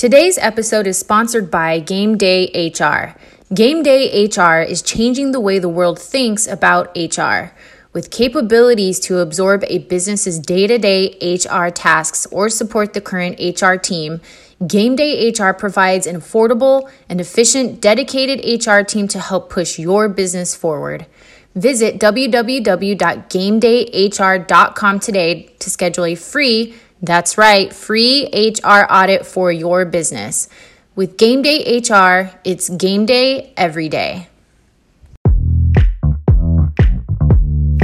Today's episode is sponsored by Game Day HR. Game Day HR is changing the way the world thinks about HR. With capabilities to absorb a business's day to day HR tasks or support the current HR team, Game Day HR provides an affordable and efficient dedicated HR team to help push your business forward. Visit www.gamedayhr.com today to schedule a free that's right, free HR audit for your business. With Game Day HR, it's game day every day.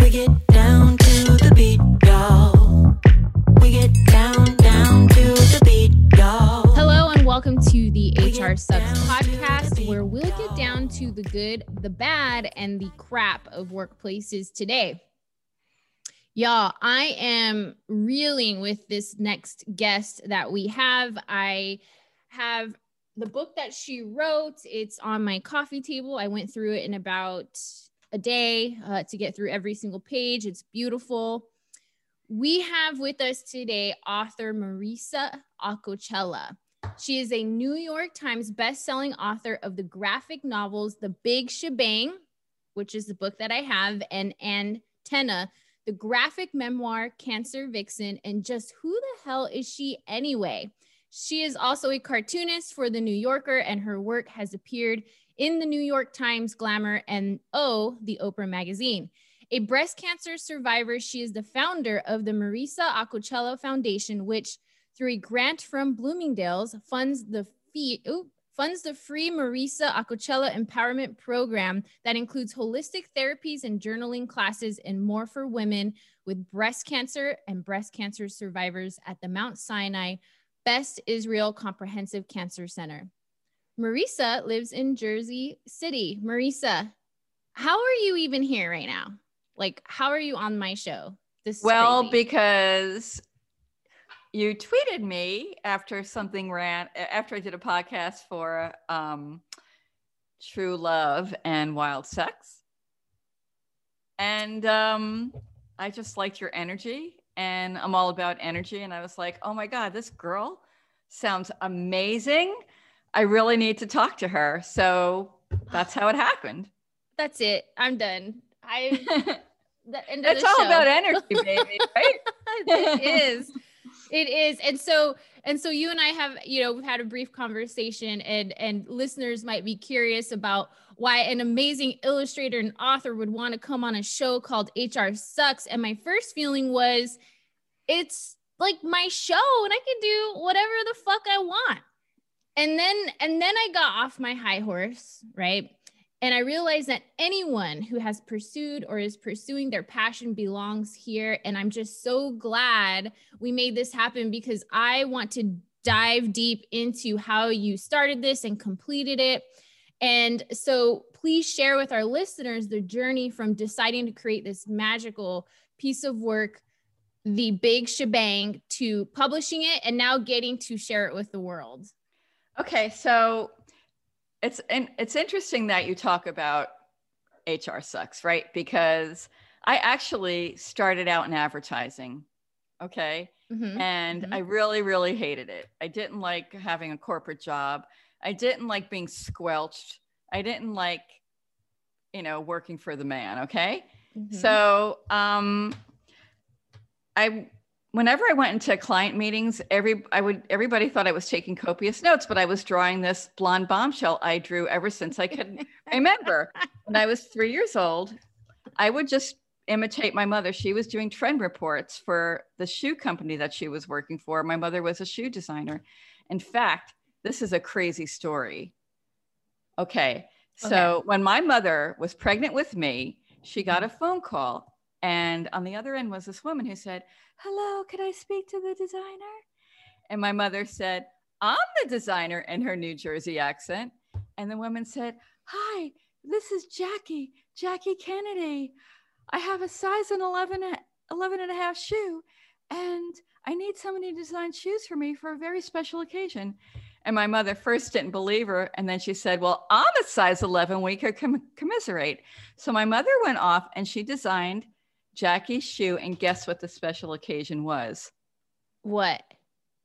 We get down to the beat, y'all. We get down, down to the beat, y'all. Hello and welcome to the HR Sucks podcast, where we'll get down to the good, the bad, and the crap of workplaces today. Y'all, I am reeling with this next guest that we have. I have the book that she wrote. It's on my coffee table. I went through it in about a day uh, to get through every single page. It's beautiful. We have with us today author Marisa Acocella. She is a New York Times bestselling author of the graphic novels The Big Shebang, which is the book that I have, and Ann Tenna, the graphic memoir Cancer Vixen, and just who the hell is she anyway? She is also a cartoonist for The New Yorker, and her work has appeared in the New York Times, Glamour, and Oh, the Oprah magazine. A breast cancer survivor, she is the founder of the Marisa Acocella Foundation, which, through a grant from Bloomingdale's, funds the fee. Ooh, funds the free Marisa Acocella Empowerment Program that includes holistic therapies and journaling classes and more for women with breast cancer and breast cancer survivors at the Mount Sinai Beth Israel Comprehensive Cancer Center. Marisa lives in Jersey City. Marisa, how are you even here right now? Like, how are you on my show? This well, crazy. because you tweeted me after something ran after I did a podcast for um, True Love and Wild Sex, and um, I just liked your energy, and I'm all about energy. And I was like, oh my god, this girl sounds amazing. I really need to talk to her. So that's how it happened. That's it. I'm done. I. That's all show. about energy, baby, right? it is it is and so and so you and i have you know we've had a brief conversation and and listeners might be curious about why an amazing illustrator and author would want to come on a show called hr sucks. And my first feeling was it's like my show and i can do whatever the fuck i want. And then and then i got off my high horse right and I realize that anyone who has pursued or is pursuing their passion belongs here. And I'm just so glad we made this happen because I want to dive deep into how you started this and completed it. And so please share with our listeners the journey from deciding to create this magical piece of work, the big shebang, to publishing it and now getting to share it with the world. Okay, so it's and it's interesting that you talk about HR sucks, right? Because I actually started out in advertising. Okay. Mm-hmm. And mm-hmm. I really, really hated it. I didn't like having a corporate job. I didn't like being squelched. I didn't like, you know, working for the man. Okay. Mm-hmm. So um, I whenever I went into client meetings, every I would everybody thought I was taking copious notes, but I was drawing this blonde bombshell I drew ever since I could remember. When I was three years old, I would just imitate my mother. She was doing trend reports for the shoe company that she was working for. My mother was a shoe designer. In fact, this is a crazy story. Okay. So okay. when my mother was pregnant with me, she got a phone call. And on the other end was this woman who said, hello, could I speak to the designer? And my mother said, I'm the designer in her New Jersey accent. And the woman said, Hi, this is Jackie, Jackie Kennedy. I have a size an 11, uh, 11 and a half shoe, and I need somebody to design shoes for me for a very special occasion. And my mother first didn't believe her. And then she said, Well, I'm a size 11. We could com- commiserate. So my mother went off and she designed Jackie's shoe, and guess what the special occasion was? What?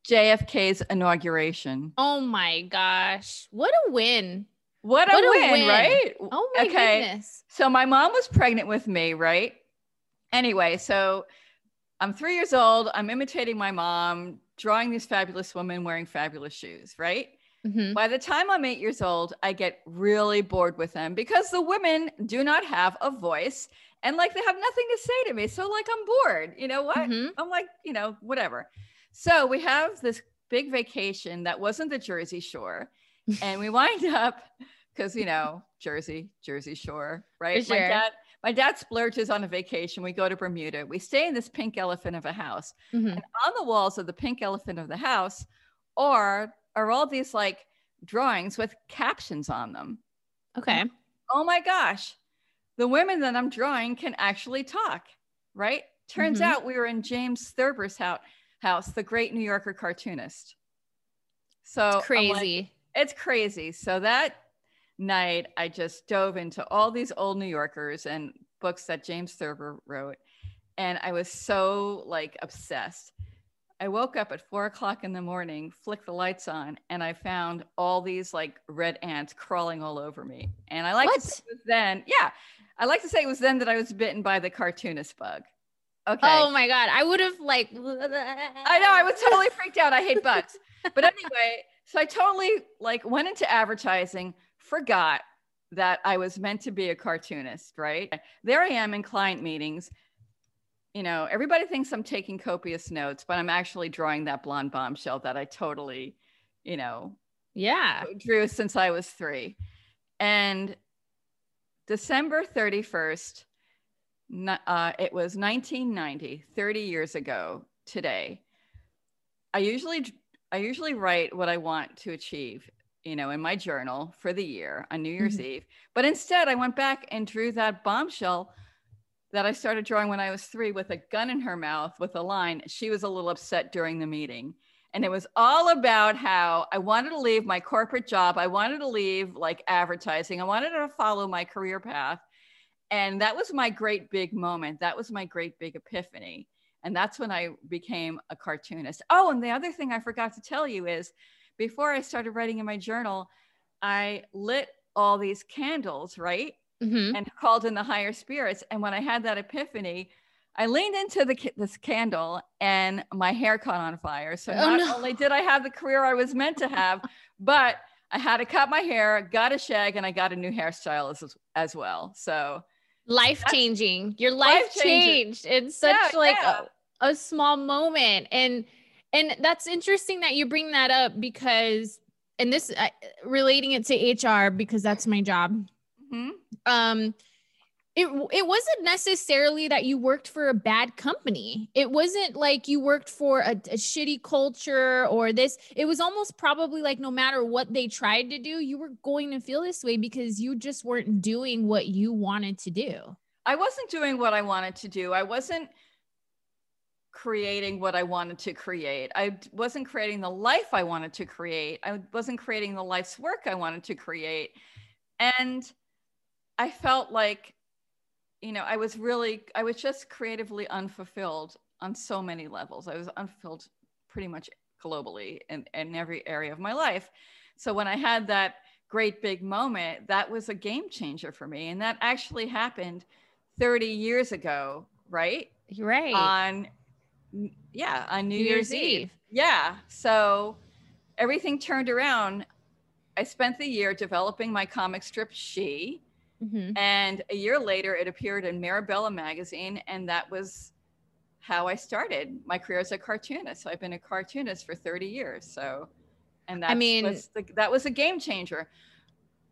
JFK's inauguration. Oh my gosh. What a win. What a, What a win, win. right? Oh my Okay. goodness. So my mom was pregnant with me, right? Anyway, so I'm three years old. I'm imitating my mom, drawing these fabulous women wearing fabulous shoes, right? Mhm. By the time I'm eight years old, I get really bored with them because the women do not have a voice and like they have nothing to say to me. So, like, I'm bored. You know what? Mhm. I'm like, you know, whatever. So, we have this big vacation that wasn't the Jersey Shore. and we wind up because, you know, Jersey, Jersey Shore, right? For My dad. My dad splurges on a vacation. We go to Bermuda. We stay in this pink elephant of a house Mhm. and on the walls of the pink elephant of the house are are all these like drawings with captions on them Okay. oh my gosh the women that i'm drawing can actually talk right turns Mhm. out we were in james thurber's house house the great new yorker cartoonist so like, Crazy. it's crazy. So that night, I just dove into all these old New Yorkers and books that James Thurber wrote. And I was so like obsessed. I woke up at four o'clock in the morning, flicked the lights on, and I found all these like red ants crawling all over me. And I like What? to say it was then, yeah, I like to say it was then that I was bitten by the cartoonist bug. Okay. Oh my god. I would have like I know I was totally freaked out. I hate bugs. But anyway, so I totally like went into advertising, forgot that I was meant to be a cartoonist, right? There I am in client meetings. You know, everybody thinks I'm taking copious notes, but I'm actually drawing that blonde bombshell that I totally, you know, Yeah. drew since I was three. And December 31st, uh, it was 1990, 30 years ago today. I usually I usually write what I want to achieve, you know, in my journal for the year on New Year's Eve. But instead, I went back and drew that bombshell that I started drawing when I was three with a gun in her mouth with a line. She was a little upset during the meeting. And it was all about how I wanted to leave my corporate job. I wanted to leave like advertising. I wanted to follow my career path. And that was my great big moment. That was my great big epiphany. And that's when I became a cartoonist. Oh, and the other thing I forgot to tell you is before I started writing in my journal, I lit all these candles, right? Mhm. and called in the higher spirits. And when I had that epiphany, I leaned into the this candle and my hair caught on fire. So Oh, not no. only did I have the career I was meant to have, but I had to cut my hair, got a shag, and I got a new hairstyle as, as well. So Life changing. Your life changed in such Yeah, like yeah. A, a small moment. And and that's interesting that you bring that up because and this uh, relating it to HR because that's my job. mhm. um it it wasn't necessarily that you worked for a bad company. It wasn't like you worked for a, a shitty culture or this. It was almost probably like no matter what they tried to do, you were going to feel this way because you just weren't doing what you wanted to do. I wasn't doing what I wanted to do. I wasn't creating what I wanted to create. I wasn't creating the life I wanted to create. I wasn't creating the life's work I wanted to create. And I felt like, you know, I was really, I was just creatively unfulfilled on so many levels. I was unfulfilled pretty much globally in, in every area of my life. So when I had that great big moment, that was a game changer for me. And that actually happened 30 years ago, right? Right. On, yeah, on New, New Year's, Year's Eve. Eve. Yeah. So everything turned around. I spent the year developing my comic strip, She. Mhm. And a year later, it appeared in Mirabella magazine. And that was how I started my career as a cartoonist. So I've been a cartoonist for 30 years. So, and that I mean- was the, that was a game changer.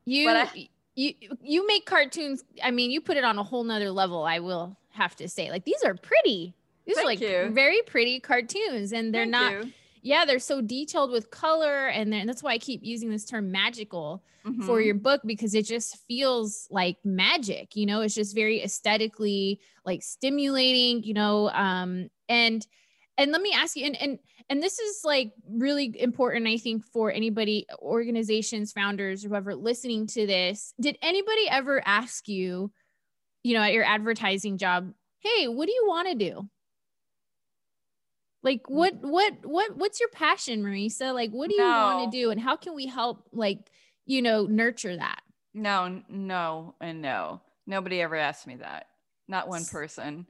You But I- you you make cartoons. I mean, you put it on a whole nother level. I will have to say, like these are pretty. These are like you. very pretty cartoons, and they're Thank not. you. Yeah, they're so detailed with color, and, and that's why I keep using this term magical for Mhm. your book because it just feels like magic. You know, it's just very aesthetically like stimulating. You know, um, and and let me ask you, and and and this is like really important, I think, for anybody, organizations, founders, whoever listening to this. Did anybody ever ask you, you know, at your advertising job, hey, what do you want to do? Like mm-hmm. what what what what's your passion, Marisa? Like what do you No. want to do and how can we help like, you know, nurture that? No, no, and no. Nobody ever asked me that. Not one person.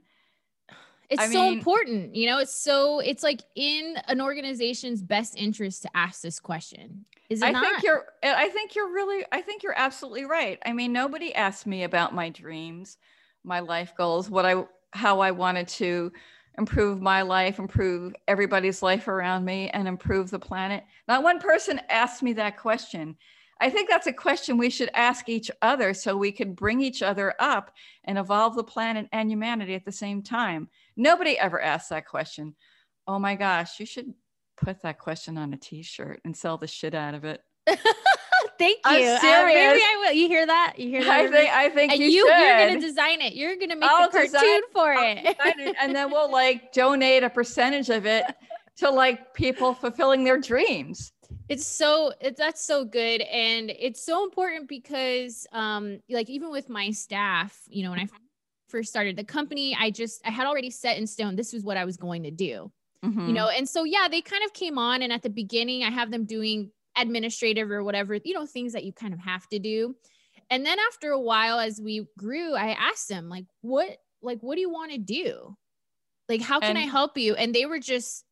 It's I so mean- important, you know, it's so it's like in an organization's best interest to ask this question. Is it I not? think you're eh, I think you're really I think you're absolutely right. I mean, nobody asked me about my dreams, my life goals, what I how I wanted to improve my life, improve everybody's life around me and improve the planet. Not one person asked me that question. I think that's a question we should ask each other so we could bring each other up and evolve the planet and humanity at the same time. Nobody ever asked that question. Oh my gosh, you should put that question on a t-shirt and sell the shit out of it. Thank you. I'm Uh, maybe serious. I will. You hear that? You hear that? I think I think and you, you, should. you're gonna design it. You're gonna make I'll a cartoon design- for I'll it. it, and then we'll like donate a percentage of it to like people fulfilling their dreams. it's so it, that's so good and it's so important because um like even with my staff you know when i first started the company i just i had already set in stone this was what i was going to do Mhm. you know and so yeah they kind of came on and at the beginning i have them doing administrative or whatever you know things that you kind of have to do. And then after a while as we grew i asked them like what like what do you want to do? Like how can i help you? And they were just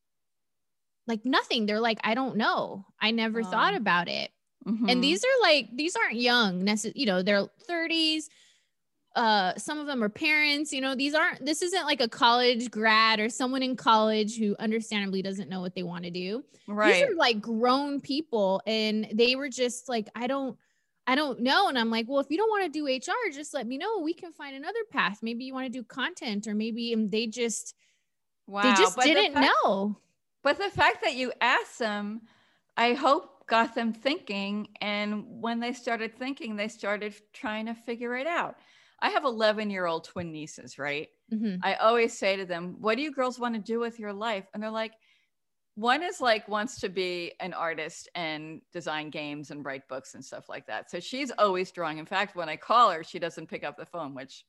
like nothing. They're like i don't know. I never thought Oh. about it. Mhm. and these are like these aren't young necess- you know they're 30s uh some of them are parents you know these aren't this isn't like a college grad or someone in college who understandably doesn't know what they want to do right. these are like grown people and they were just like i don't i don't know and i'm like well if you don't want to do hr just let me know we can find another path maybe you want to do content or maybe they just wow. they just but didn't fact- know But the fact that you asked them, I hope got them thinking. And when they started thinking, they started trying to figure it out. I have 11 year old twin nieces, right? Mhm. I always say to them, What do you girls want to do with your life? And they're like, one is like wants to be an artist and design games and write books and stuff like that. So she's always drawing. In fact, when I call her, she doesn't pick up the phone, which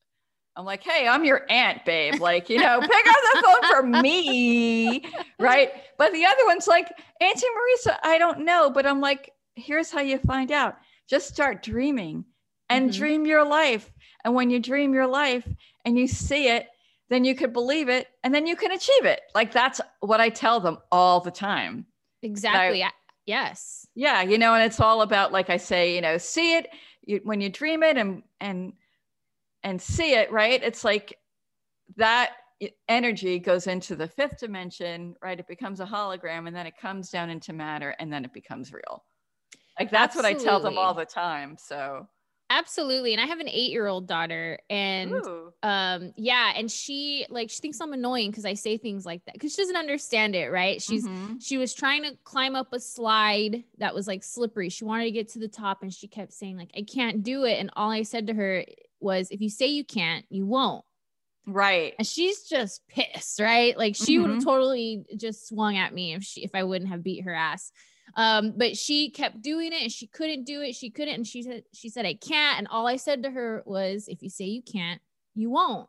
I'm like, hey, I'm your aunt, babe. Like, you know, pick up the phone for me. Right. But the other one's like, Auntie Marisa, I don't know. But I'm like, here's how you find out. Just start dreaming and Mhm. dream your life. And when you dream your life and you see it, then you could believe it and then you can achieve it. Like that's what I tell them all the time. exactly I- yes Yeah, you know, and it's all about like I say, you know, see it you, when you dream it and and and see it, right? It's like that energy goes into the fifth dimension, right? It becomes a hologram and then it comes down into matter and then it becomes real. Like that's what I tell them all the time. So, absolutely and i have an eight year old daughter and Ooh. um yeah and she like she thinks i'm annoying because i say things like that because she doesn't understand it right she's Mhm. she was trying to climb up a slide that was like slippery she wanted to get to the top and she kept saying like i can't do it and all i said to her was if you say you can't you won't right. and she's just pissed right like she would have Mhm. totally just swung at me if she if i wouldn't have beat her ass um but she kept doing it and she couldn't do it she couldn't and she said she said i can't and all i said to her was if you say you can't you won't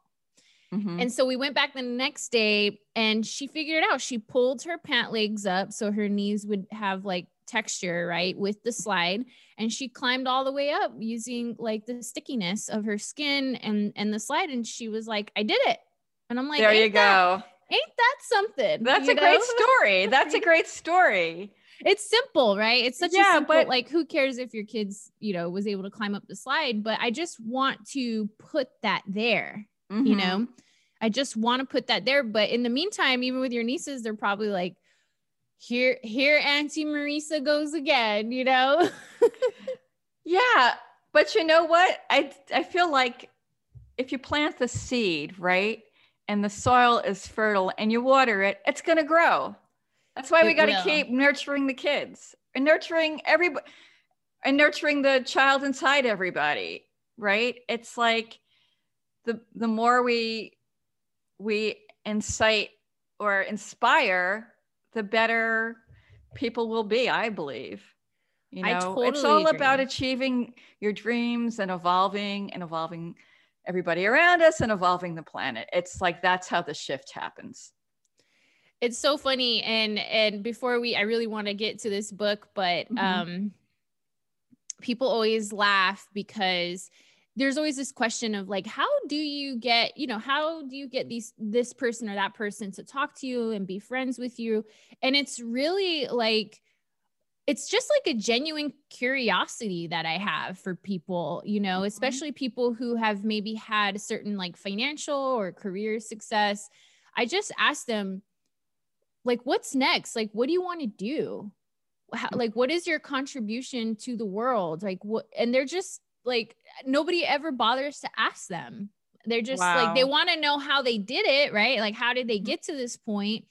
Mhm. and so we went back the next day and she figured it out. She pulled her pant legs up so her knees would have like texture, right, with the slide. And she climbed all the way up using like the stickiness of her skin and and the slide. And she was like, I did it. And I'm like, there you that- go. ain't that something? That's you a great story. That's a great story. It's simple, right? It's such Yeah, a simple, but- like, who cares if your kids, you know, was able to climb up the slide? But I just want to put that there. you Mhm. know i just want to put that there but in the meantime even with your nieces they're probably like here here auntie marisa goes again you know Yeah, but you know what? I I feel like if you plant the seed, right, and the soil is fertile and you water it, it's going to grow. That's why we got to keep nurturing the kids and nurturing everybody and nurturing the child inside everybody, right? It's like the the more we we incite or inspire, the better people will be, I believe. You I know, it's totally all about achieving your dreams and evolving and evolving everybody around us and evolving the planet. It's like that's how the shift happens. It's so funny and and before we i really want to get to this book but Mhm. um people always laugh because there's always this question of like how do you get you know how do you get these this person or that person to talk to you and be friends with you and it's really like it's just like a genuine curiosity that I have for people, you know, especially people who have maybe had certain like financial or career success. I just ask them, like, what's next? Like, what do you want to do? How, like, what is your contribution to the world? Like, what? And they're just like, nobody ever bothers to ask them. They're just like, they want to know how they did it, right? Like, how did they get to this point?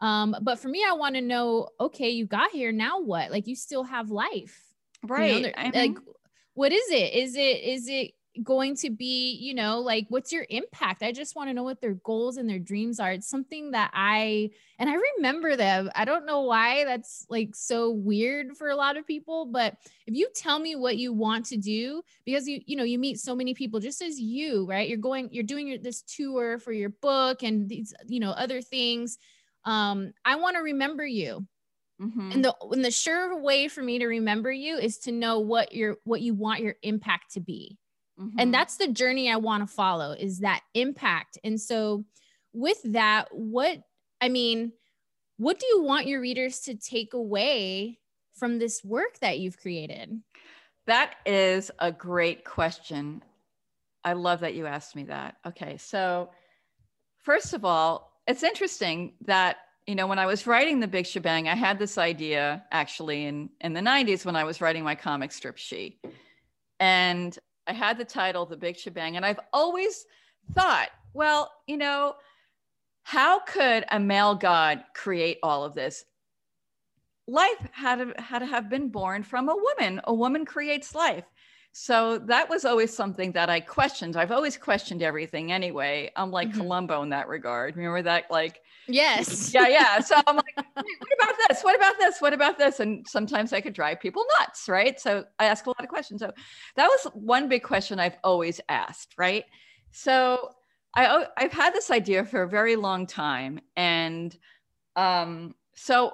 Um, but for me, I want to know, okay, you got here, now what? Like you still have life. you know? Right. There- I like what is it? Is it is it going to be, you know, like what's your impact? I just want to know what their goals and their dreams are. It's something that I and I remember them. I don't know why that's like so weird for a lot of people, but if you tell me what you want to do because you you know, you meet so many people just as you, right? You're going you're doing your, this tour for your book and these, you know, other things. Um I want to remember you mhm. and the and the sure way for me to remember you is to know what your what you want your impact to be Mhm. and that's the journey i want to follow is that impact and so with that what i mean what do you want your readers to take away from this work that you've created That is a great question. I love that you asked me that. Okay, so first of all, it's interesting that you know when I was writing the Big Shebang, I had this idea actually in in the '90s when I was writing my comic strip She, and I had the title The Big Shebang, and I've always thought, well, you know, how could a male god create all of this? life had to, had to have been born from a woman. A woman creates life. So that was always something that I questioned. I've always questioned everything anyway. I'm like Mhm. Columbo in that regard. Remember that? Like, yes yeah, yeah. So I'm like, "Wait, what about this? What about this? What about this? And sometimes I could drive people nuts, right? So I ask a lot of questions. So that was one big question I've always asked, right? So I I've had this idea for a very long time, and um, so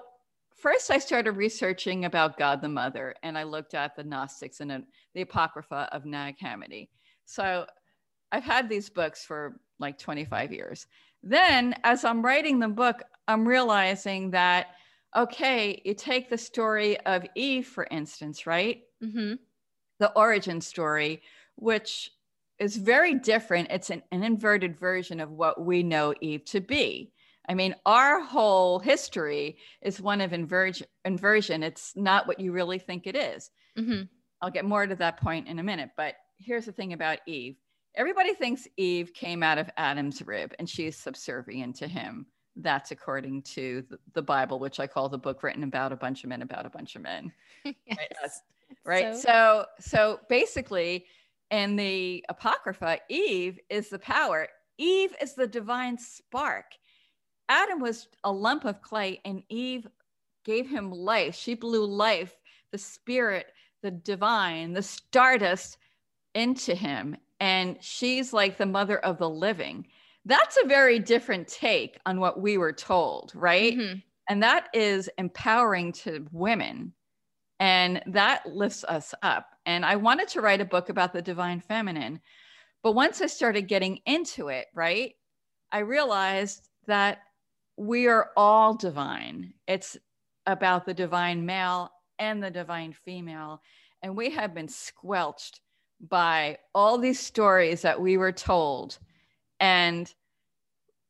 first I started researching about God the Mother, and I looked at the Gnostics and the Apocrypha of Nag Hammadi. So I've had these books for like 25 years. Then, as I'm writing the book, I'm realizing that, okay, you take the story of Eve, for instance, right? hmm The origin story, which is very different. It's an, an inverted version of what we know Eve to be. I mean, our whole history is one of inverge, inversion. It's not what you really think it is. hmm I'll get more to that point in a minute. But here's the thing about Eve everybody thinks Eve came out of Adam's rib and she's subservient to him. That's according to the, Bible, which I call the book written about a bunch of men about a bunch of men. yes. Right. So- So, so basically, in the Apocrypha, Eve is the power. Eve is the divine spark. Adam was a lump of clay, and Eve gave him life. She blew life, the spirit, the divine, the stardust into him. And she's like the mother of the living. That's a very different take on what we were told, right? Mhm. And that is empowering to women. And that lifts us up. And I wanted to write a book about the divine feminine. But once I started getting into it, right, I realized that we are all divine. It's about the divine male and the divine female. And we have been squelched by all these stories that we were told. And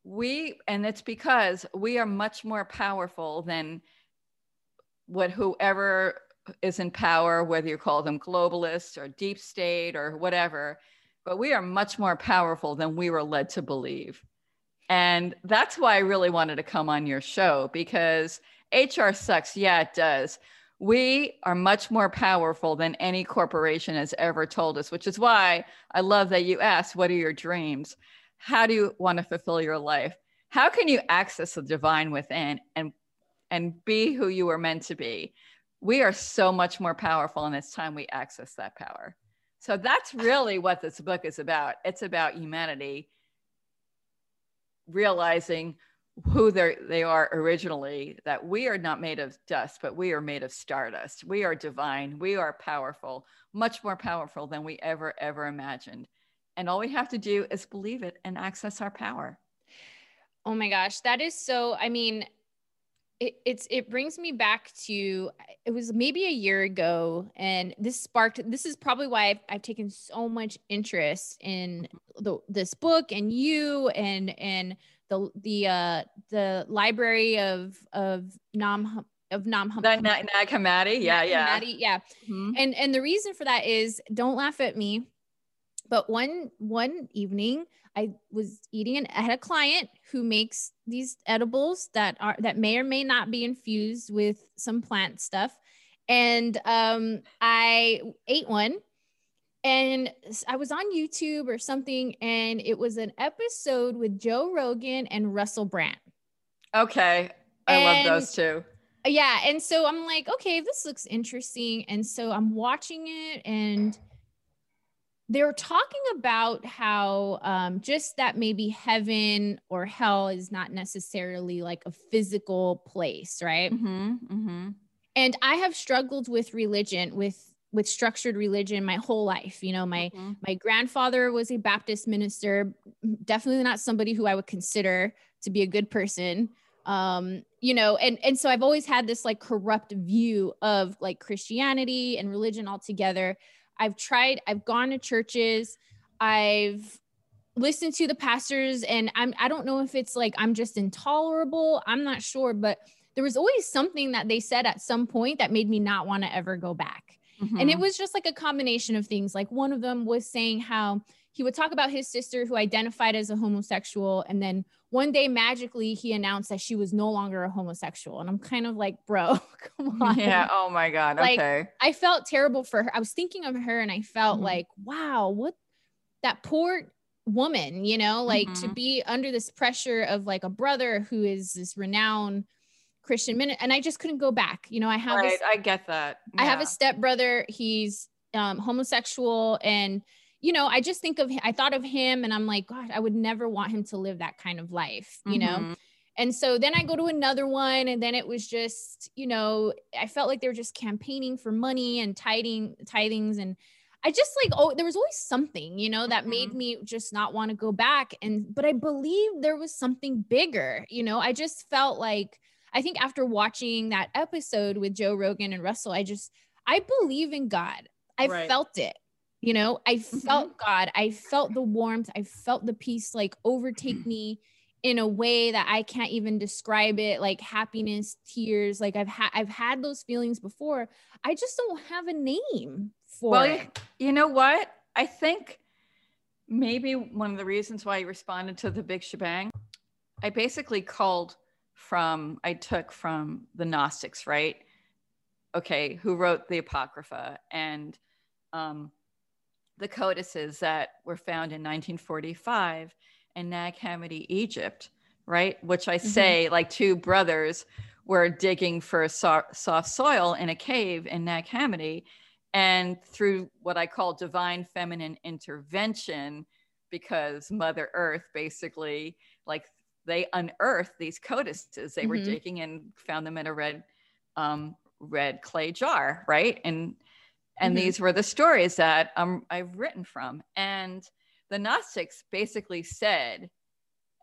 we, and it's because we are much more powerful than what whoever is in power, whether you call them globalists or deep state or whatever, but we are much more powerful than we were led to believe. And that's why I really wanted to come on your show because HR sucks. Yeah, it does. We are much more powerful than any corporation has ever told us, which is why I love that you asked, What are your dreams? How do you want to fulfill your life? How can you access the divine within and, and be who you were meant to be? We are so much more powerful, and it's time we access that power. So that's really what this book is about. It's about humanity realizing who they they are originally that we are not made of dust but we are made of stardust we are divine we are powerful much more powerful than we ever ever imagined and all we have to do is believe it and access our power Oh my gosh, that is so. I mean, it, it's it brings me back to it was maybe a year ago, and this sparked. This is probably why I've, I've taken so much interest in mm-hmm. the this book and you and and the the uh the library of of Nam of Nam the Nag Nag Hammadi yeah Nag yeah Hammadi, yeah. Mhm. And and the reason for that is don't laugh at me. But one one evening I was eating and I had a client who makes these edibles that are that may or may not be infused with some plant stuff. And um I ate one and I was on YouTube or something and it was an episode with Joe Rogan and Russell Brand. okay i And- love those two Yeah. And so I'm like, okay, this looks interesting. And so I'm watching it and they're talking about how um, just that maybe heaven or hell is not necessarily like a physical place, right? hmm hmm And I have struggled with religion, with with structured religion my whole life. You know, my Mhm. my grandfather was a Baptist minister, definitely not somebody who I would consider to be a good person. Um, you know, and and so I've always had this like corrupt view of like Christianity and religion altogether. I've tried, I've gone to churches, I've listened to the pastors, and I'm I don't know if it's like I'm just intolerable. I'm not sure, but there was always something that they said at some point that made me not want to ever go back. And it Mhm. was just like a combination of things. Like one of them was saying how he would talk about his sister who identified as a homosexual. And then one day magically he announced that she was no longer a homosexual. And I'm kind of like, bro, come on. yeah oh my god Like, okay I felt terrible for her. I was thinking of her and I felt Mhm. like, wow, what that poor woman, you know, like to Mhm. be under this pressure of like a brother who is this renowned Christian minute. And I just couldn't go back. You know, I have right i get that I have Yeah. a stepbrother. He's um, homosexual, and you know, I just think of I thought of him, and I'm like, God, I would never want him to live that kind of life, you know. Mhm. And so then I go to another one, and then it was just, you know, I felt like they were just campaigning for money and tithing, tithings, and I just like, oh, there was always something, you know, that made Mhm. me just not want to go back. And but I believe there was something bigger, you know. I just felt like I think after watching that episode with Joe Rogan and Russell, I just I believe in God. I Right. felt it. You know, I felt mm-hmm. God. I felt the warmth. I felt the peace like overtake me in a way that I can't even describe it like happiness, tears. Like I've had I've had those feelings before. I just don't have a name for well it. you, you know what i think maybe one of the reasons why you responded to the big shebang i basically called from i took from the gnostics right? Okay who wrote the apocrypha? And um, the codices that were found in 1945 in nag hammadi egypt right? Which i say like two brothers were digging for so- soft soil in a cave in nag hammadi. And through what I call divine feminine intervention, because Mother Earth basically, like, they unearthed these codices. They were Mhm. digging and found them in a red, um, red clay jar, right? And and Mhm. these were the stories that um, I've written from. And the Gnostics basically said,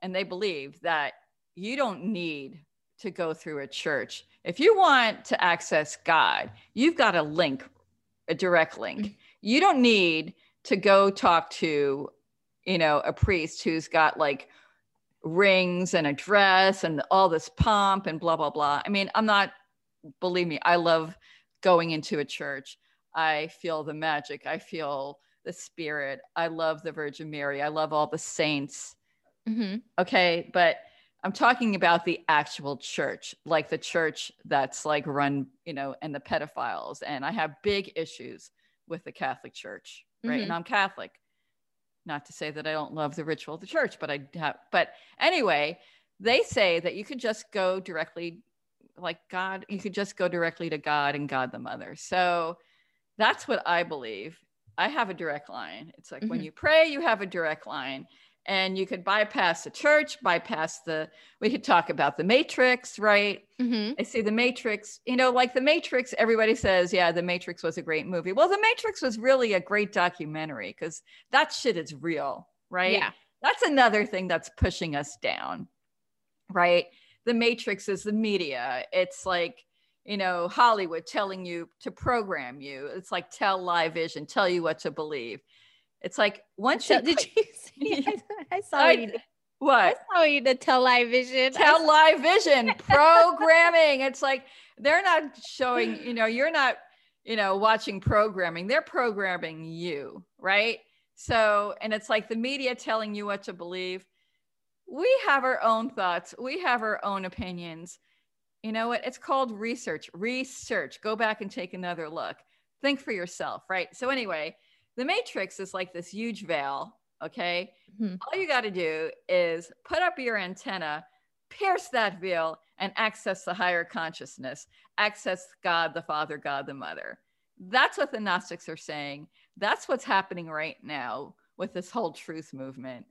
and they believed that you don't need to go through a church. If you want to access God, you've got a link, a direct link. You don't need to go talk to, you know, a priest who's got like rings and a dress and all this pomp and blah, blah, blah. I mean, I'm not, believe me, I love going into a church. I feel the magic. I feel the spirit. I love the Virgin Mary. I love all the saints. Mhm. Okay. But I'm talking about the actual church, like the church that's like run, you know, and the pedophiles. And I have big issues with the Catholic Church, right? Mhm. And I'm Catholic. Not to say that I don't love the ritual of the church, but I have, but anyway, they say that you could just go directly, like God, you could just go directly to God and God the Mother. So that's what I believe. I have a direct line. It's like when Mhm. you pray, you have a direct line. And you could bypass the church, bypass the, we could talk about the Matrix, right? Mhm. I see the Matrix, you know, like the Matrix, everybody says, yeah, the Matrix was a great movie. Well, the Matrix was really a great documentary because that shit is real, right? Yeah. That's another thing that's pushing us down, right? The Matrix is the media. It's like, you know, Hollywood telling you to program you. It's like tell live vision, tell you what to believe. It's like once So, you did you see? I, I saw I- you. I saw you to tell live vision. Tell live vision programming. It's like they're not showing you know you're not you know watching programming. They're programming you right? So and it's like the media telling you what to believe. We have our own thoughts. We have our own opinions. You know what? It's called research. Research. Go back and take another look. Think for yourself right? So anyway the matrix is like this huge veil okay? Mhm. all you got to do is put up your antenna pierce that veil and access the higher consciousness access god the father god the mother. That's what the gnostics are saying. That's what's happening right now with this whole truth movement.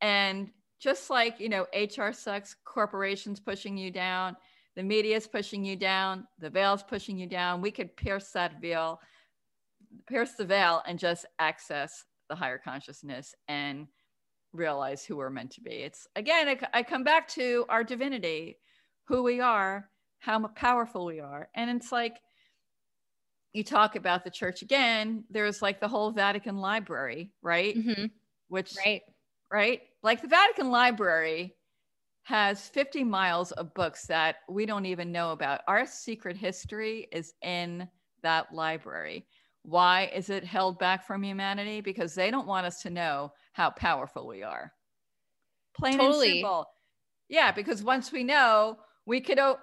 And just like you know hr sucks corporations pushing you down the media is pushing you down the veil's pushing you down we could pierce that veil pierce the veil and just access the higher consciousness and realize who we're meant to be it's again I, I come back to our divinity who we are how powerful we are and it's like you talk about the church again there's like the whole vatican library right Mhm. which Right. right? Like the Vatican Library has 50 miles of books that we don't even know about. Our secret history is in that library. Why is it held back from humanity? Because they don't want us to know how powerful we are. Plain Totally. and simple. Yeah, because once we know, we could, oh,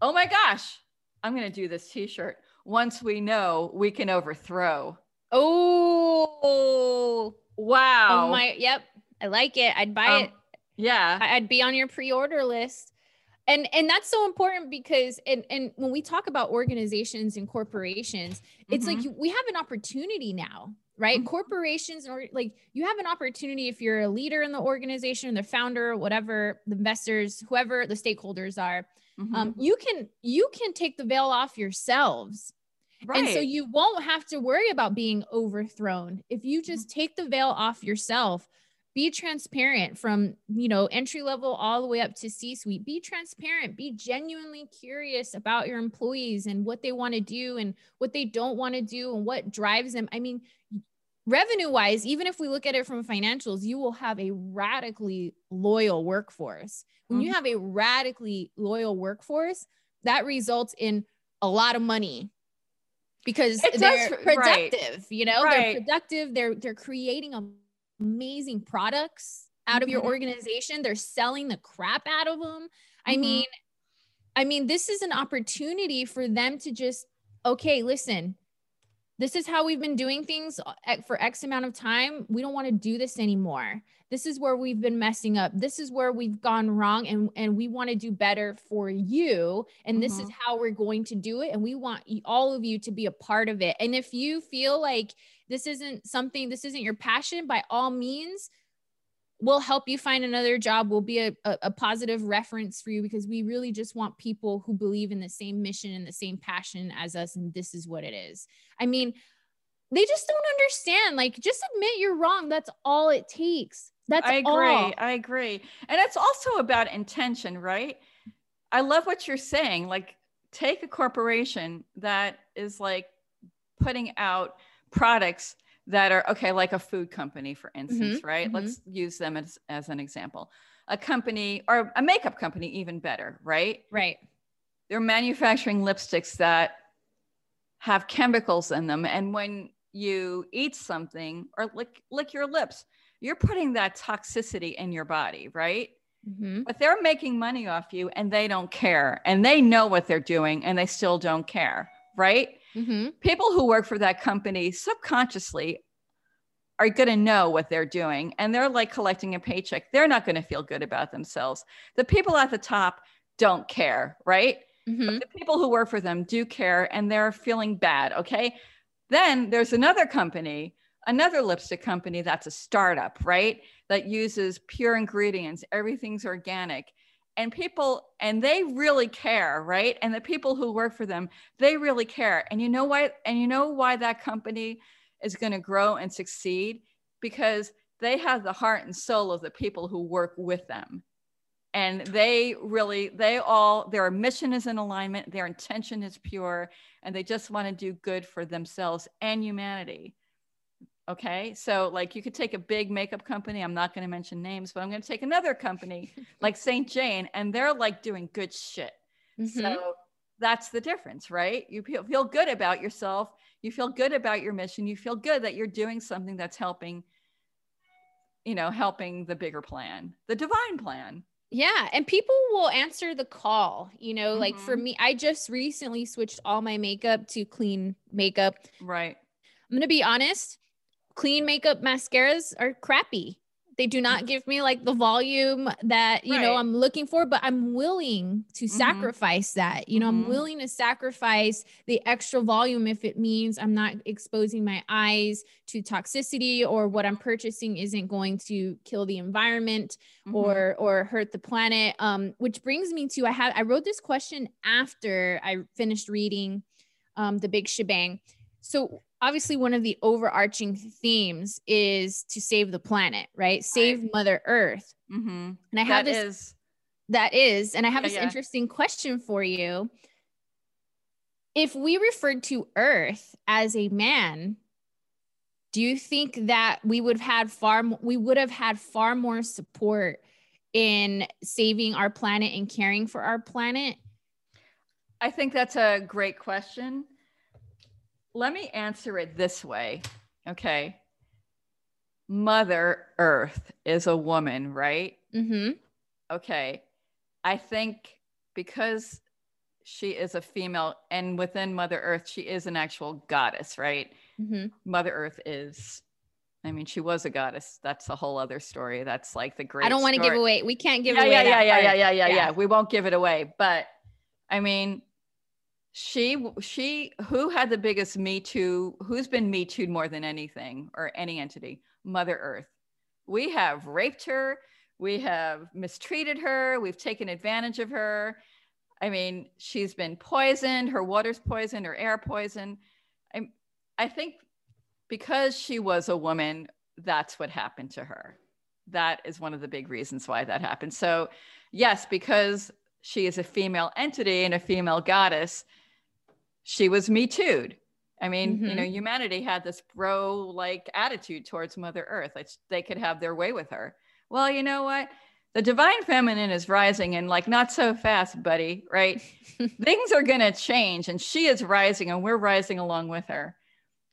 oh my gosh, I'm going to do this t shirt. Once we know, we can overthrow. Oh. Wow. Oh my. Yep. I like it. I'd buy Um, it. yeah. I'd be on your pre-order list. And and that's so important because and and when we talk about organizations and corporations, it's like Mhm. you, we have an opportunity now, right? Mhm. Corporations or like you have an opportunity if you're a leader in the organization, the founder, whatever, the investors, whoever the stakeholders are, Mhm. um, you can you can take the veil off yourselves Right. and so you won't have to worry about being overthrown if you just Mm-hmm. take the veil off yourself be transparent from you know entry level all the way up to c suite be transparent. Be genuinely curious about your employees and what they want to do and what they don't want to do and what drives them. I mean revenue wise even if we look at it from financials you will have a radically loyal workforce. When you Mhm. have a radically loyal workforce that results in a lot of money because It they're right. productive you know? They're productive. They're they're creating am- amazing products out of your Mhm. organization they're selling the crap out of them i Mhm. mean i mean this is an opportunity for them to just okay listen this is how we've been doing things uh, for x amount of time. We don't want to do this anymore. This is where we've been messing up. This is where we've gone wrong and and we want to do better for you and this is Mhm. how we're going to do it and we want all of you to be a part of it. And if you feel like this isn't something this isn't your passion by all means we'll help you find another job we'll be a, a, a positive reference for you because we really just want people who believe in the same mission and the same passion as us and this is what it is i mean they just don't understand like just admit you're wrong that's all it takes that's I agree. all. I agree. And it's also about intention, right? I love what you're saying. Like, take a corporation that is like putting out products that are okay, like a food company, for instance, right? mhm. Let's use them as, as an example. A company or a makeup company, even better, right? right they're manufacturing lipsticks that have chemicals in them and when you eat something or lick lick your lips you're putting that toxicity in your body right Mhm. but they're making money off you and they don't care and they know what they're doing and they still don't care right Mhm. people who work for that company subconsciously are going to know what they're doing and they're like collecting a paycheck they're not going to feel good about themselves the people at the top don't care right Mhm. the people who work for them do care and they're feeling bad okay then there's another company another lipstick company that's a startup, right? That uses pure ingredients, everything's organic. And people, and they really care, right? And the people who work for them, they really care. And you know why? And you know why that company is going to grow and succeed? Because they have the heart and soul of the people who work with them and they really they all their mission is in alignment their intention is pure and they just want to do good for themselves and humanity okay so like you could take a big makeup company i'm not going to mention names but i'm going to take another company like st jane and they're like doing good shit Mhm. so that's the difference right you feel, good about yourself you feel good about your mission you feel good that you're doing something that's helping you know helping the bigger plan the divine plan Yeah, and people will answer the call. You know, like for Mhm. me, I just recently switched all my makeup to clean makeup. right I'm going to be honest, clean makeup mascaras are crappy. They do not give me like the volume that, you know, Mm-hmm. I'm looking for, but I'm willing to Mhm. sacrifice that. You know, I'm Mhm. willing to sacrifice the extra volume if it means I'm not exposing my eyes to toxicity or what I'm purchasing isn't going to kill the environment Mhm. or or hurt the planet um which brings me to i had i wrote this question after i finished reading um the big shebang so obviously one of the overarching themes is to save the planet right save mother earth Mhm. and i have That this is- that is and i have Yeah, this yeah. interesting question for you if we referred to earth as a man do you think that we would have had far we would have had far more support in saving our planet and caring for our planet I think that's a great question. Let me answer it this way. Okay. Mother Earth is a woman, right? mm-hmm Okay. I think because she is a female and within Mother Earth, she is an actual goddess, right? mm-hmm Mother Earth is, I mean, she was a goddess. That's a whole other story. That's like the great i don't want to give away we can't give yeah, away yeah, yeah, yeah, yeah, yeah, Yeah. yeah. We won't give it away, but I mean, she, she, who had the biggest Me Too? Who's been Me Too more than anything or any entity? Mother Earth. We have raped her. We have mistreated her. We've taken advantage of her. I mean, she's been poisoned. Her water's poisoned. Her air poisoned. I, I think because she was a woman, that's what happened to her. That is one of the big reasons why that happened. So, yes, because she is a female entity and a female goddess, she was me too. I mean, you know, mm-hmm. humanity had this bro like attitude towards Mother Earth. Like they could have their way with her. Well, you know what? The divine feminine is rising and like not so fast, buddy, right? Things are going to change and she is rising and we're rising along with her.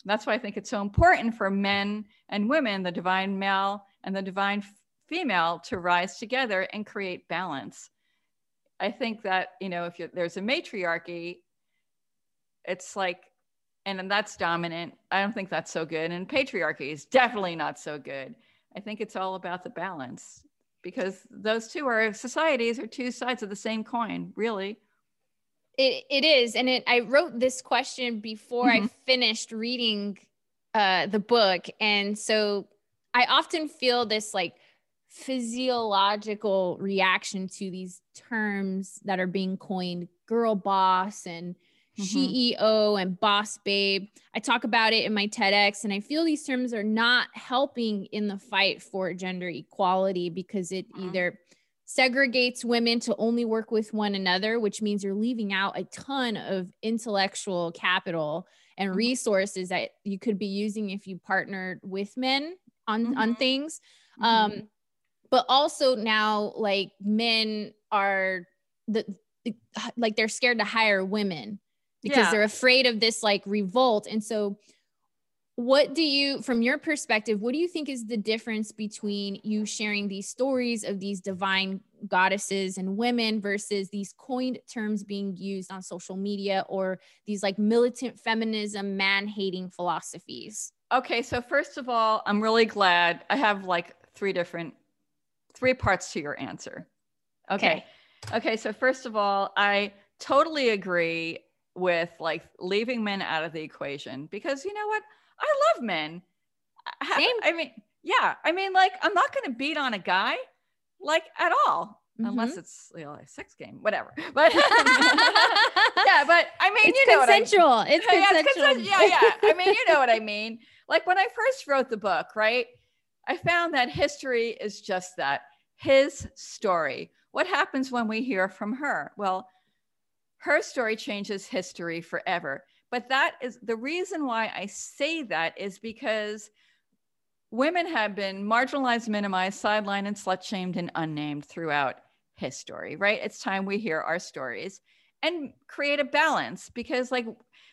That's why I think it's so important for men and women, the divine male and the divine female, to rise together and create balance. I think that, you know, if there's a matriarchy, it's like, and that's dominant. I don't think that's so good. And patriarchy is definitely not so good. I think it's all about the balance because those two are societies are two sides of the same coin, really. It, it is. And it, I wrote this question before I Mhm. finished reading uh, the book. And so I often feel this like physiological reaction to these terms that are being coined girl boss and Mhm. CEO and boss babe. I talk about it in my TEDx, and I feel these terms are not helping in the fight for gender equality because it Mhm. either segregates women to only work with one another, which means you're leaving out a ton of intellectual capital and Mhm. resources that you could be using if you partnered with men on on Mhm. things. Mhm. Um, but also now like men are the, the like they're scared to hire women because Yeah. they're afraid of this like revolt. And so what do you from your perspective what do you think is the difference between you sharing these stories of these divine goddesses and women versus these coined terms being used on social media or these like militant feminism man hating philosophies Okay, so first of all, I'm really glad I have like three different three parts to your answer. Okay. Okay, so first of all, I totally agree with like leaving men out of the equation because you know what? I love men. Same. I mean, yeah. I mean, like, I'm not going to beat on a guy, like, at all, unless Mhm. it's you know, a sex game, whatever. But yeah, but I mean, it's you know what I mean. consensual. It's Yeah, it's consensual. yeah, yeah. I mean, you know what I mean. Like when I first wrote the book, right? I found that history is just that his story. What happens when we hear from her? Well, her story changes history forever. But that is the reason why I say that is because women have been marginalized, minimized, sidelined, and slut shamed and unnamed throughout history, right? It's time we hear our stories and create a balance because, like,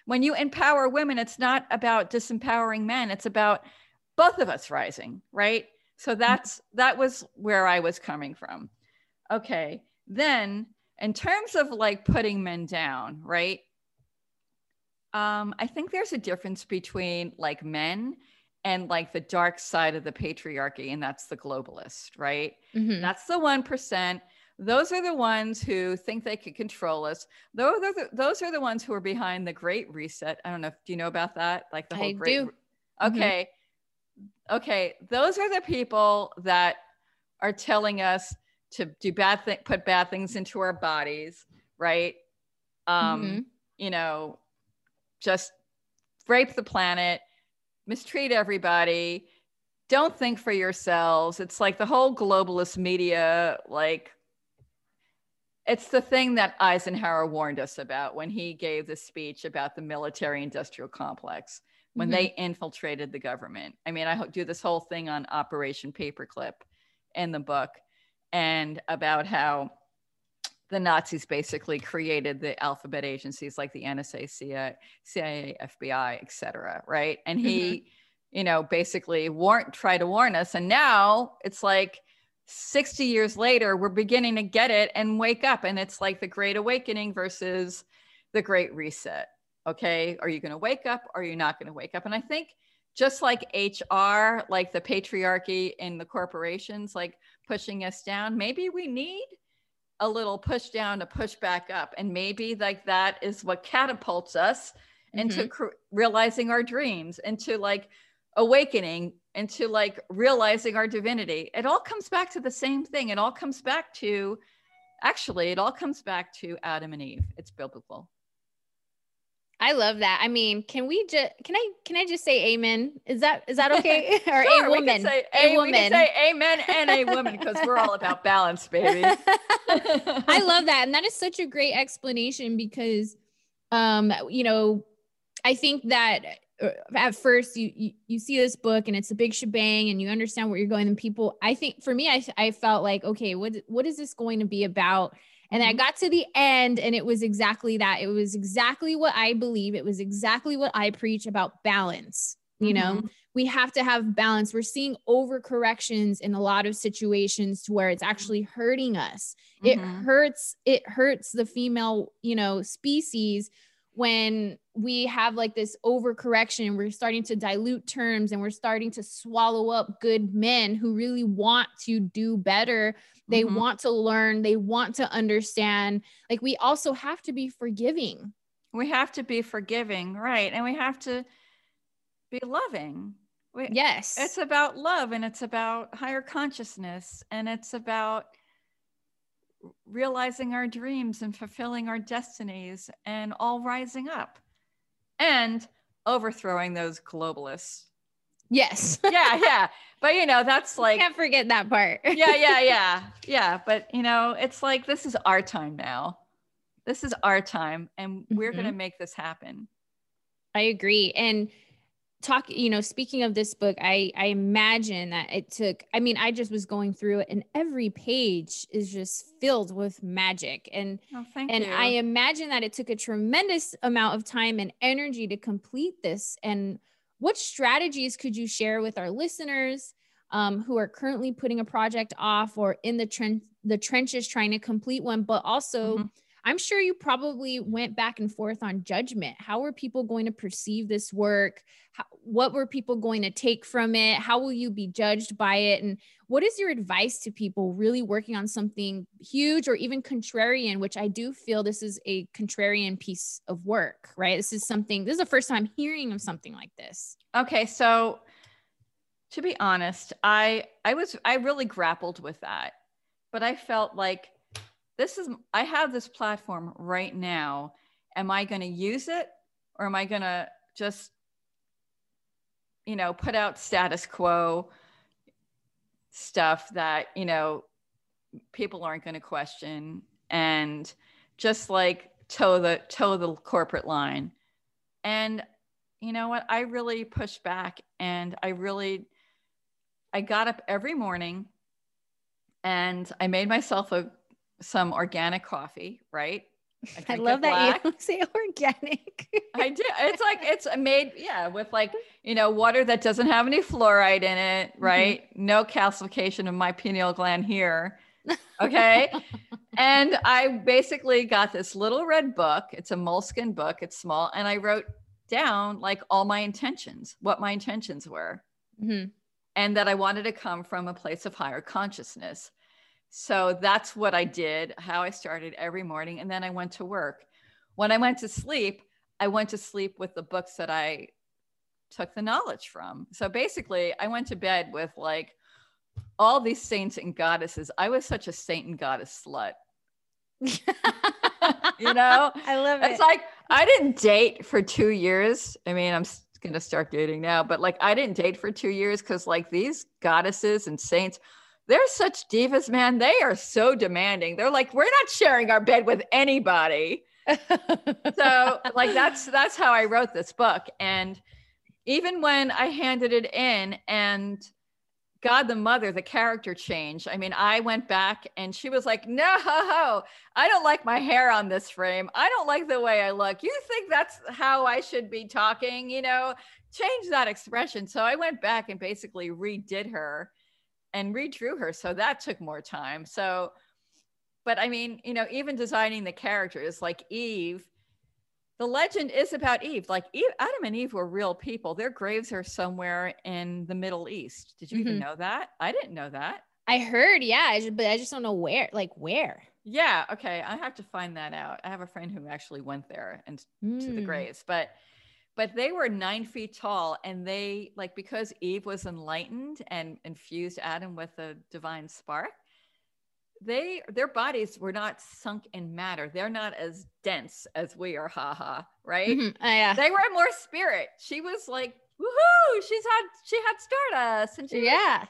when you empower women, it's not about disempowering men, it's about both of us rising, right? So mm-hmm. that's that was where I was coming from. Okay. Then in terms of like putting men down, right? Um, I think there's a difference between like men and like the dark side of the patriarchy, and that's the globalist, right? Mhm. That's the 1%. Those are the ones who think they can control us. Those are the, those are the ones who are behind the Great Reset. I don't know. if Do you know about that? Like the whole I Great. do. Mhm. Okay. Okay. Those are the people that are telling us to do bad thing, put bad things into our bodies, right? Um, Mhm. you know, just rape the planet, mistreat everybody, don't think for yourselves. It's like the whole globalist media, like it's the thing that Eisenhower warned us about when he gave the speech about the military industrial complex when they infiltrated the government. I mean, I do this whole thing on Operation Paperclip in the book and about how the Nazis basically created the alphabet agencies like the NSA, CIA, CIA FBI, et cetera, right? And he, mm-hmm. you know, basically warned, tried to warn us. And now it's like 60 years later, we're beginning to get it and wake up. And it's like the Great Awakening versus the Great Reset. Okay. Are you going to wake up? Or are you not going to wake up? And I think just like HR, like the patriarchy in the corporations, like pushing us down, maybe we need a little push down to push back up. And maybe like that is what catapults us into mm-hmm. cr- realizing our dreams, into like awakening, into like realizing our divinity. It all comes back to the same thing. It all comes back to actually, it all comes back to Adam and Eve. It's biblical. I love that. I mean, can we just can I can I just say amen? Is that is that okay? or Sure, a we can woman? say a We woman. can say amen and a woman because we're all about balance, baby. I love that. And that is such a great explanation because um, you know, I think that uh, at first you, you you see this book and it's a big shebang and you understand where you're going and people I think for me I I felt like okay what what is this going to be about and I Mhm. got to the end and it was exactly that it was exactly what I believe it was exactly what I preach about balance you know Mhm. we have to have balance we're seeing overcorrections in a lot of situations to where it's actually hurting us it Mhm. hurts it hurts the female you know species when we have like this overcorrection we're starting to dilute terms and we're starting to swallow up good men who really want to do better they Mhm. want to learn they want to understand like we also have to be forgiving we have to be forgiving, right? And we have to be loving. We, yes It's about love and it's about higher consciousness and it's about realizing our dreams and fulfilling our destinies and all rising up and overthrowing those globalists. Yes Yeah, yeah. But you know, that's like can't forget that part yeah, yeah, yeah. Yeah, but you know, it's like this is our time now. This is our time and we're going to mm-hmm. make this happen. I agree. And talk, you know, speaking of this book, I I imagine that it took, I mean, I just was going through it and every page is just filled with magic. And Oh, and you. I imagine that it took a tremendous amount of time and energy to complete this. And what strategies could you share with our listeners um, who are currently putting a project off or in the the trenches trying to complete one, but also Mhm. I'm sure you probably went back and forth on judgment. How were people going to perceive this work? How, what were people going to take from it? How will you be judged by it? And what is your advice to people really working on something huge or even contrarian, which I do feel this is a contrarian piece of work, right? This is something, this is the first time hearing of something like this. Okay, so to be honest, I I was I really grappled with that. But I felt like this is I have this platform right now. Am I going to use it or am I going to just you know, put out status quo stuff that, you know, people aren't going to question and just like toe the toe the corporate line. And you know what? I really pushed back and I really I got up every morning and I made myself a some organic coffee, right? I, love that you say organic. I do. It's like it's made, yeah, with like you know water that doesn't have any fluoride in it, mm-hmm. right? Mm-hmm. No calcification of my pineal gland here. Okay. and I basically got this little red book. It's a moleskin book. It's small, and I wrote down like all my intentions, what my intentions were, mm-hmm. and that I wanted to come from a place of higher consciousness. So that's what I did, how I started every morning. And then I went to work. When I went to sleep, I went to sleep with the books that I took the knowledge from. So basically, I went to bed with like all these saints and goddesses. I was such a saint and goddess slut. you know, I love it. It's like I didn't date for two years. I mean, I'm going to start dating now, but like I didn't date for two years because like these goddesses and saints they're such divas, man. They are so demanding. They're like, we're not sharing our bed with anybody. so like that's that's how I wrote this book. And even when I handed it in and God the mother, the character changed. I mean, I went back and she was like, No, I don't like my hair on this frame. I don't like the way I look. You think that's how I should be talking? You know, change that expression. So I went back and basically redid her and redrew her. So that took more time. So, but I mean, you know, even designing the characters like Eve, the legend is about Eve. Like Eve, Adam and Eve were real people. Their graves are somewhere in the Middle East. Did you mm-hmm. even know that? I didn't know that. I heard, yeah, but I just don't know where, like where. Yeah, okay. I have to find that out. I have a friend who actually went there and mm. to the mm. graves, but but they were nine feet tall and they like because eve was enlightened and infused adam with a divine spark they their bodies were not sunk in matter. They're not as dense as we are haha right? Mm-hmm. uh, yeah. they were more spirit. She was like woohoo! She's had she had stardust and she yeah. was,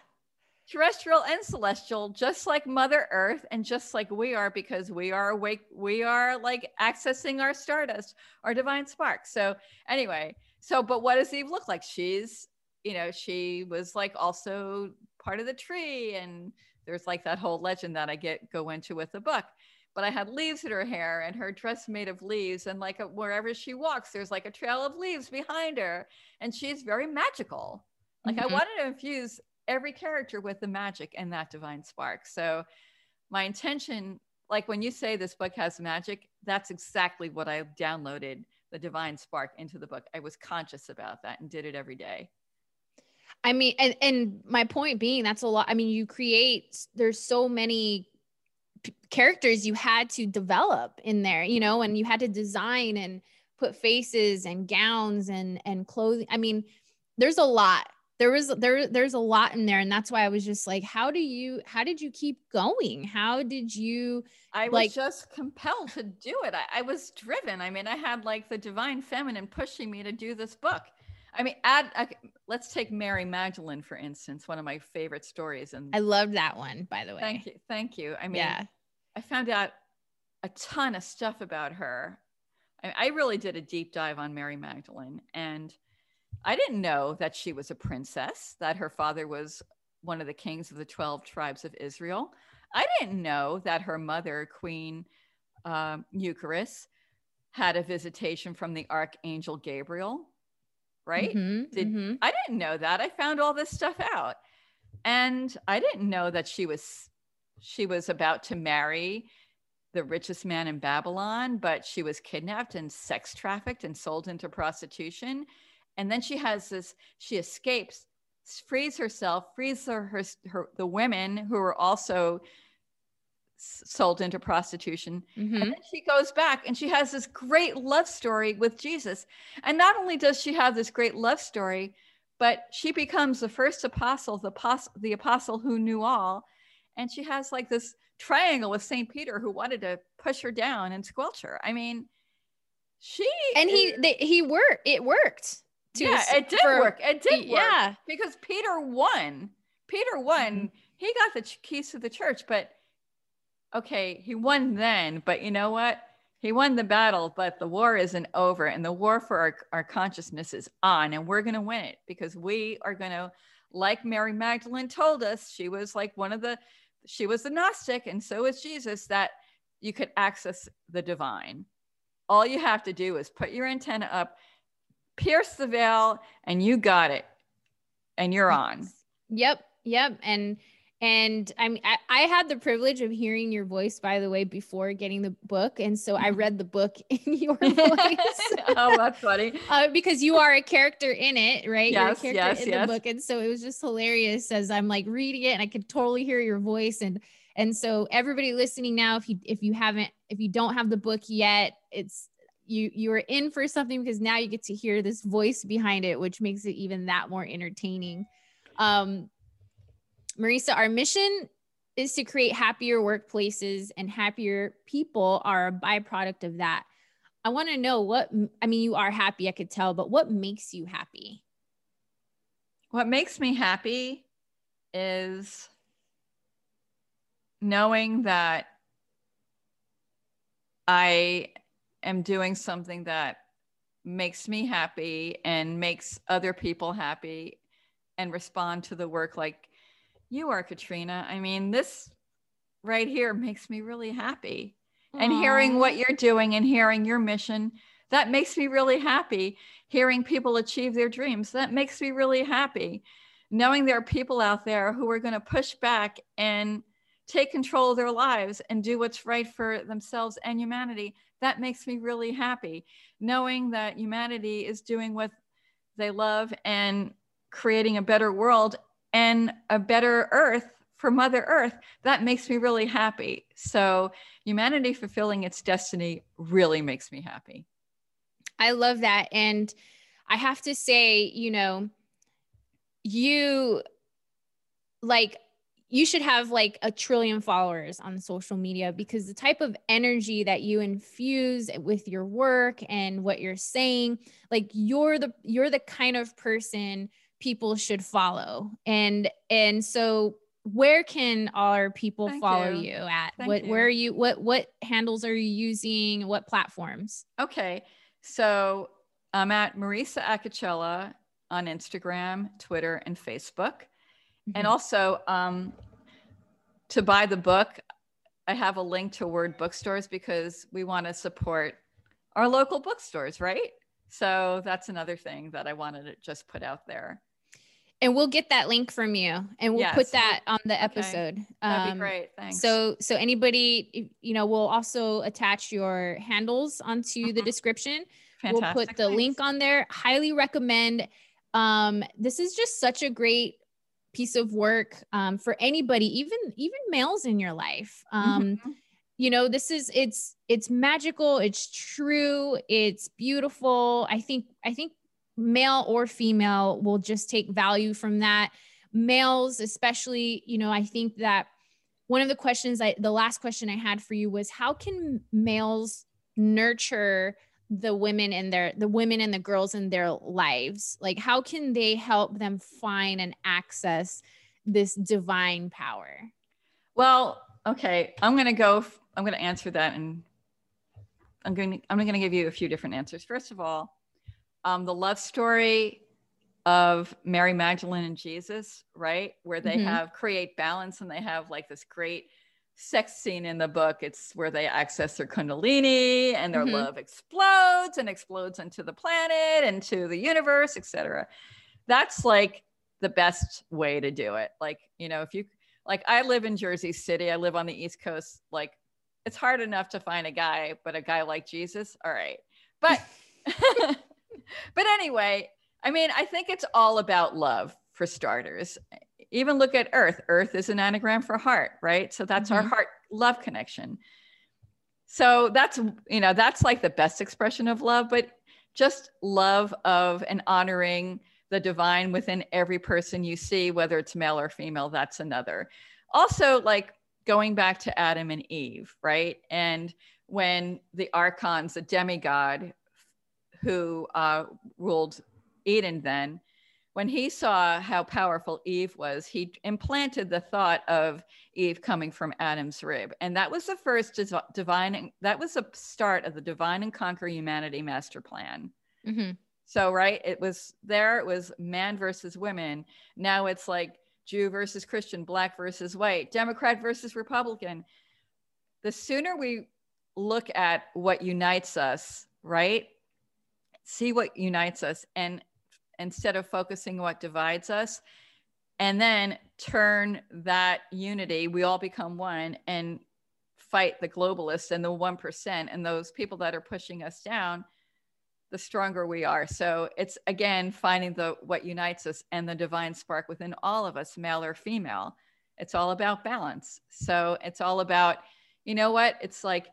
terrestrial and celestial, just like Mother Earth and just like we are, because we are awake, we are like accessing our stardust, our divine spark. So, anyway, so, but what does Eve look like? She's, you know, she was like also part of the tree, and there's like that whole legend that I get go into with the book. But I had leaves in her hair and her dress made of leaves, and like wherever she walks, there's like a trail of leaves behind her, and she's very magical. Like mm-hmm. I wanted to infuse every character with the magic and that divine spark. So my intention, like when you say this book has magic, that's exactly what I downloaded the divine spark into the book. I was conscious about that and did it every day. I mean, and, and my point being, that's a lot. I mean, you create, there's so many p- characters you had to develop in there, you know, and you had to design and put faces and gowns and, and clothing. I mean, there's a lot there was there there's a lot in there and that's why i was just like how do you how did you keep going? How did you i like, was just compelled to do it. I, I, was driven. I mean i had like the divine feminine pushing me to do this book. I mean add uh, let's take mary magdalene for instance one of my favorite stories and i love that one by the way. Thank you thank you. I mean yeah. I found out a ton of stuff about her. I, I really did a deep dive on mary magdalene and I didn't know that she was a princess, that her father was one of the kings of the 12 tribes of Israel. I didn't know that her mother, Queen uh, Eucharis, had a visitation from the Archangel Gabriel, right? Mm-hmm, Did, mm-hmm. I didn't know that. I found all this stuff out. And I didn't know that she was she was about to marry the richest man in Babylon, but she was kidnapped and sex trafficked and sold into prostitution and then she has this she escapes frees herself frees her, her, her the women who are also sold into prostitution mm-hmm. and then she goes back and she has this great love story with jesus and not only does she have this great love story but she becomes the first apostle, the, pos- the apostle who knew all. And she has like this triangle with St. Peter who wanted to push her down and squelch her. I mean, she And he is- they, he worked. It worked. To yeah, it did for- work. It did work Yeah. because Peter won. Peter won. Mm-hmm. He got the keys to the church, but okay, he won then. But you know what? He won the battle, but the war isn't over, and the war for our, our consciousness is on, and we're going to win it because we are going to, like Mary Magdalene told us, she was like one of the, she was the Gnostic, and so is Jesus, that you could access the divine. All you have to do is put your antenna up, pierce the veil, and you got it, and you're on. Yep, yep. And and I mean, I, I had the privilege of hearing your voice, by the way, before getting the book, and so I read the book in your voice. oh, that's funny. uh, because you are a character in it, right? You're a Yes, character yes, in yes. the book, and so it was just hilarious as I'm like reading it, and I could totally hear your voice, and and so everybody listening now, if you if you haven't if you don't have the book yet, it's you you are in for something because now you get to hear this voice behind it, which makes it even that more entertaining. Um, Marisa, our mission is to create happier workplaces, and happier people are a byproduct of that. I want to know what I mean. You are happy, I could tell, but what makes you happy? What makes me happy is knowing that I am doing something that makes me happy and makes other people happy and respond to the work like you are, Katrina. I mean, this right here makes me really happy. And hearing what you're doing and hearing your mission, that makes me really happy. Hearing people achieve their dreams, that makes me really happy. Knowing there are people out there who are going to push back and take control of their lives and do what's right for themselves and humanity, that makes me really happy. Knowing that humanity is doing what they love and creating a better world and a better earth for Mother Earth, that makes me really happy. So, humanity fulfilling its destiny really makes me happy. I love that. And I have to say, you know, you like, you should have like a trillion followers on social media because the type of energy that you infuse with your work and what you're saying, like you're the you're the kind of person people should follow. And and so where can our people Thank follow you. you, at? Thank what you. where are you what what handles are you using? What platforms? Okay. So, I'm at Marisa Acocella on Instagram, Twitter, and Facebook. And Mhm. also, um, to buy the book, I have a link to Word bookstores because we want to support our local bookstores, right? So that's another thing that I wanted to just put out there. and we'll get that link from you and we'll Yes, put that on the okay. episode That'd Um, be great. Thanks. so so anybody you know we'll also attach your handles onto the Mhm. description Fantastic. we'll put the Thanks. link on there highly recommend um this is just such a great piece of work um, for anybody even even males in your life. Um Mhm. you know this is it's it's magical it's true it's beautiful. I think i think male or female will just take value from that. Males especially you know i think that one of the questions i the last question i had for you was how can males nurture the women in their the women and the girls in their lives like how can they help them find and access this divine power Well, okay. I'm going to go. f- I'm going to answer that, and I'm going. To, I'm going to give you a few different answers. First of all, um, the love story of Mary Magdalene and Jesus, right, where they Mhm. have create balance, and they have like this great sex scene in the book. It's where they access their kundalini, and their Mhm. love explodes and explodes into the planet, into the universe, etc. That's like the best way to do it. Like you know, if you like I live in Jersey City. I live on the East Coast. Like it's hard enough to find a guy, but a guy like Jesus, all right. But but anyway, I mean, I think it's all about love for starters. Even look at Earth. Earth is an anagram for heart, right? So that's our Mhm. heart love connection. So that's you know, that's like the best expression of love, but just love of and honoring the divine within every person you see, whether it's male or female, that's another. Also, like going back to Adam and Eve, right? And when the archons, the demigod who uh, ruled Eden then, when he saw how powerful Eve was, he implanted the thought of Eve coming from Adam's rib. And that was the first divine, that was the start of the divine and conquer humanity master plan. Mm-hmm. So, right, it was there, it was man versus women. Now it's like Jew versus Christian, black versus white, Democrat versus Republican. The sooner we look at what unites us, right? See what unites us and instead of focusing what divides us, and then turn that unity, we all become one and fight the globalists and the 1% and those people that are pushing us down the stronger we are. So it's again finding the what unites us and the divine spark within all of us, male or female. It's all about balance. So it's all about, you know what? It's like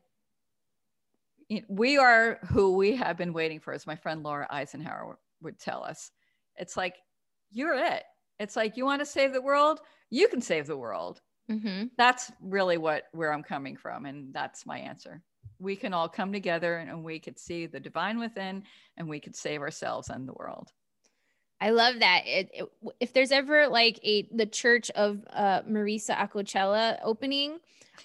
we are who we have been waiting for, as my friend Laura Eisenhower would tell us. It's like you're it. It's like you want to save the world, you can save the world. Mm-hmm. That's really what where I'm coming from, and that's my answer we can all come together and we could see the divine within and we could save ourselves and the world. I love that. It, it, if there's ever like a the Church of uh, Marisa Acocella opening,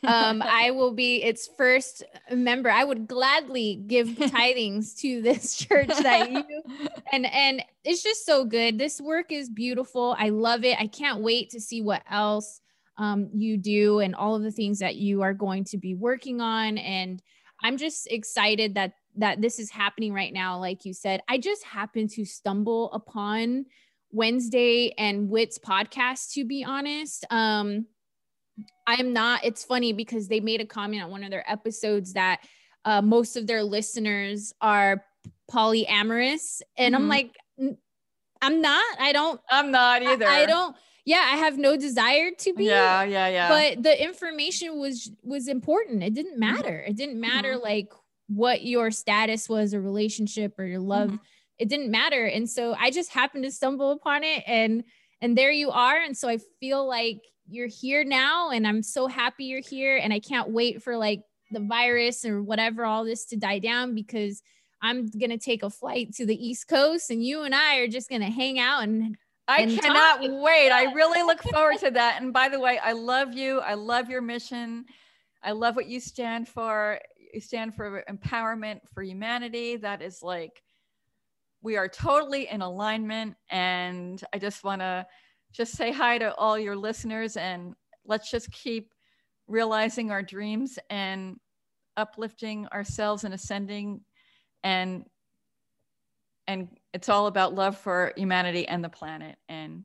um, I will be its first member. I would gladly give tithings to this church that you and and it's just so good. This work is beautiful. I love it. I can't wait to see what else um, you do and all of the things that you are going to be working on and I'm just excited that that this is happening right now. Like you said, I just happened to stumble upon Wednesday and Wit's podcast, to be honest. Um, I am not, it's funny because they made a comment on one of their episodes that uh, most of their listeners are polyamorous. And mm-hmm. I'm like, I'm not. I don't. I'm not either. I, I don't yeah i have no desire to be yeah yeah yeah but the information was was important it didn't mm-hmm. matter it didn't matter mm-hmm. like what your status was a relationship or your love mm-hmm. it didn't matter and so i just happened to stumble upon it and and there you are and so i feel like you're here now and i'm so happy you're here and i can't wait for like the virus or whatever all this to die down because i'm going to take a flight to the east coast and you and i are just going to hang out and I cannot talk. wait. I really look forward to that. And by the way, I love you. I love your mission. I love what you stand for. You stand for empowerment for humanity. That is like, we are totally in alignment. And I just want to just say hi to all your listeners and let's just keep realizing our dreams and uplifting ourselves and ascending and and it's all about love for humanity and the planet. And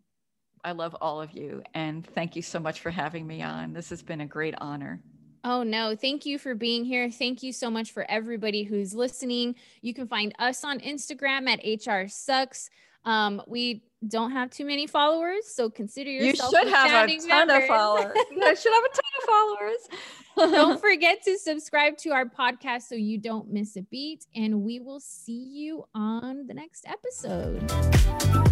I love all of you. And thank you so much for having me on. This has been a great honor. Oh, no. Thank you for being here. Thank you so much for everybody who's listening. You can find us on Instagram at HR Sucks. Um, we don't have too many followers, so consider yourself. You should have a ton members. of followers. I should have a ton of followers. don't forget to subscribe to our podcast so you don't miss a beat. And we will see you on the next episode.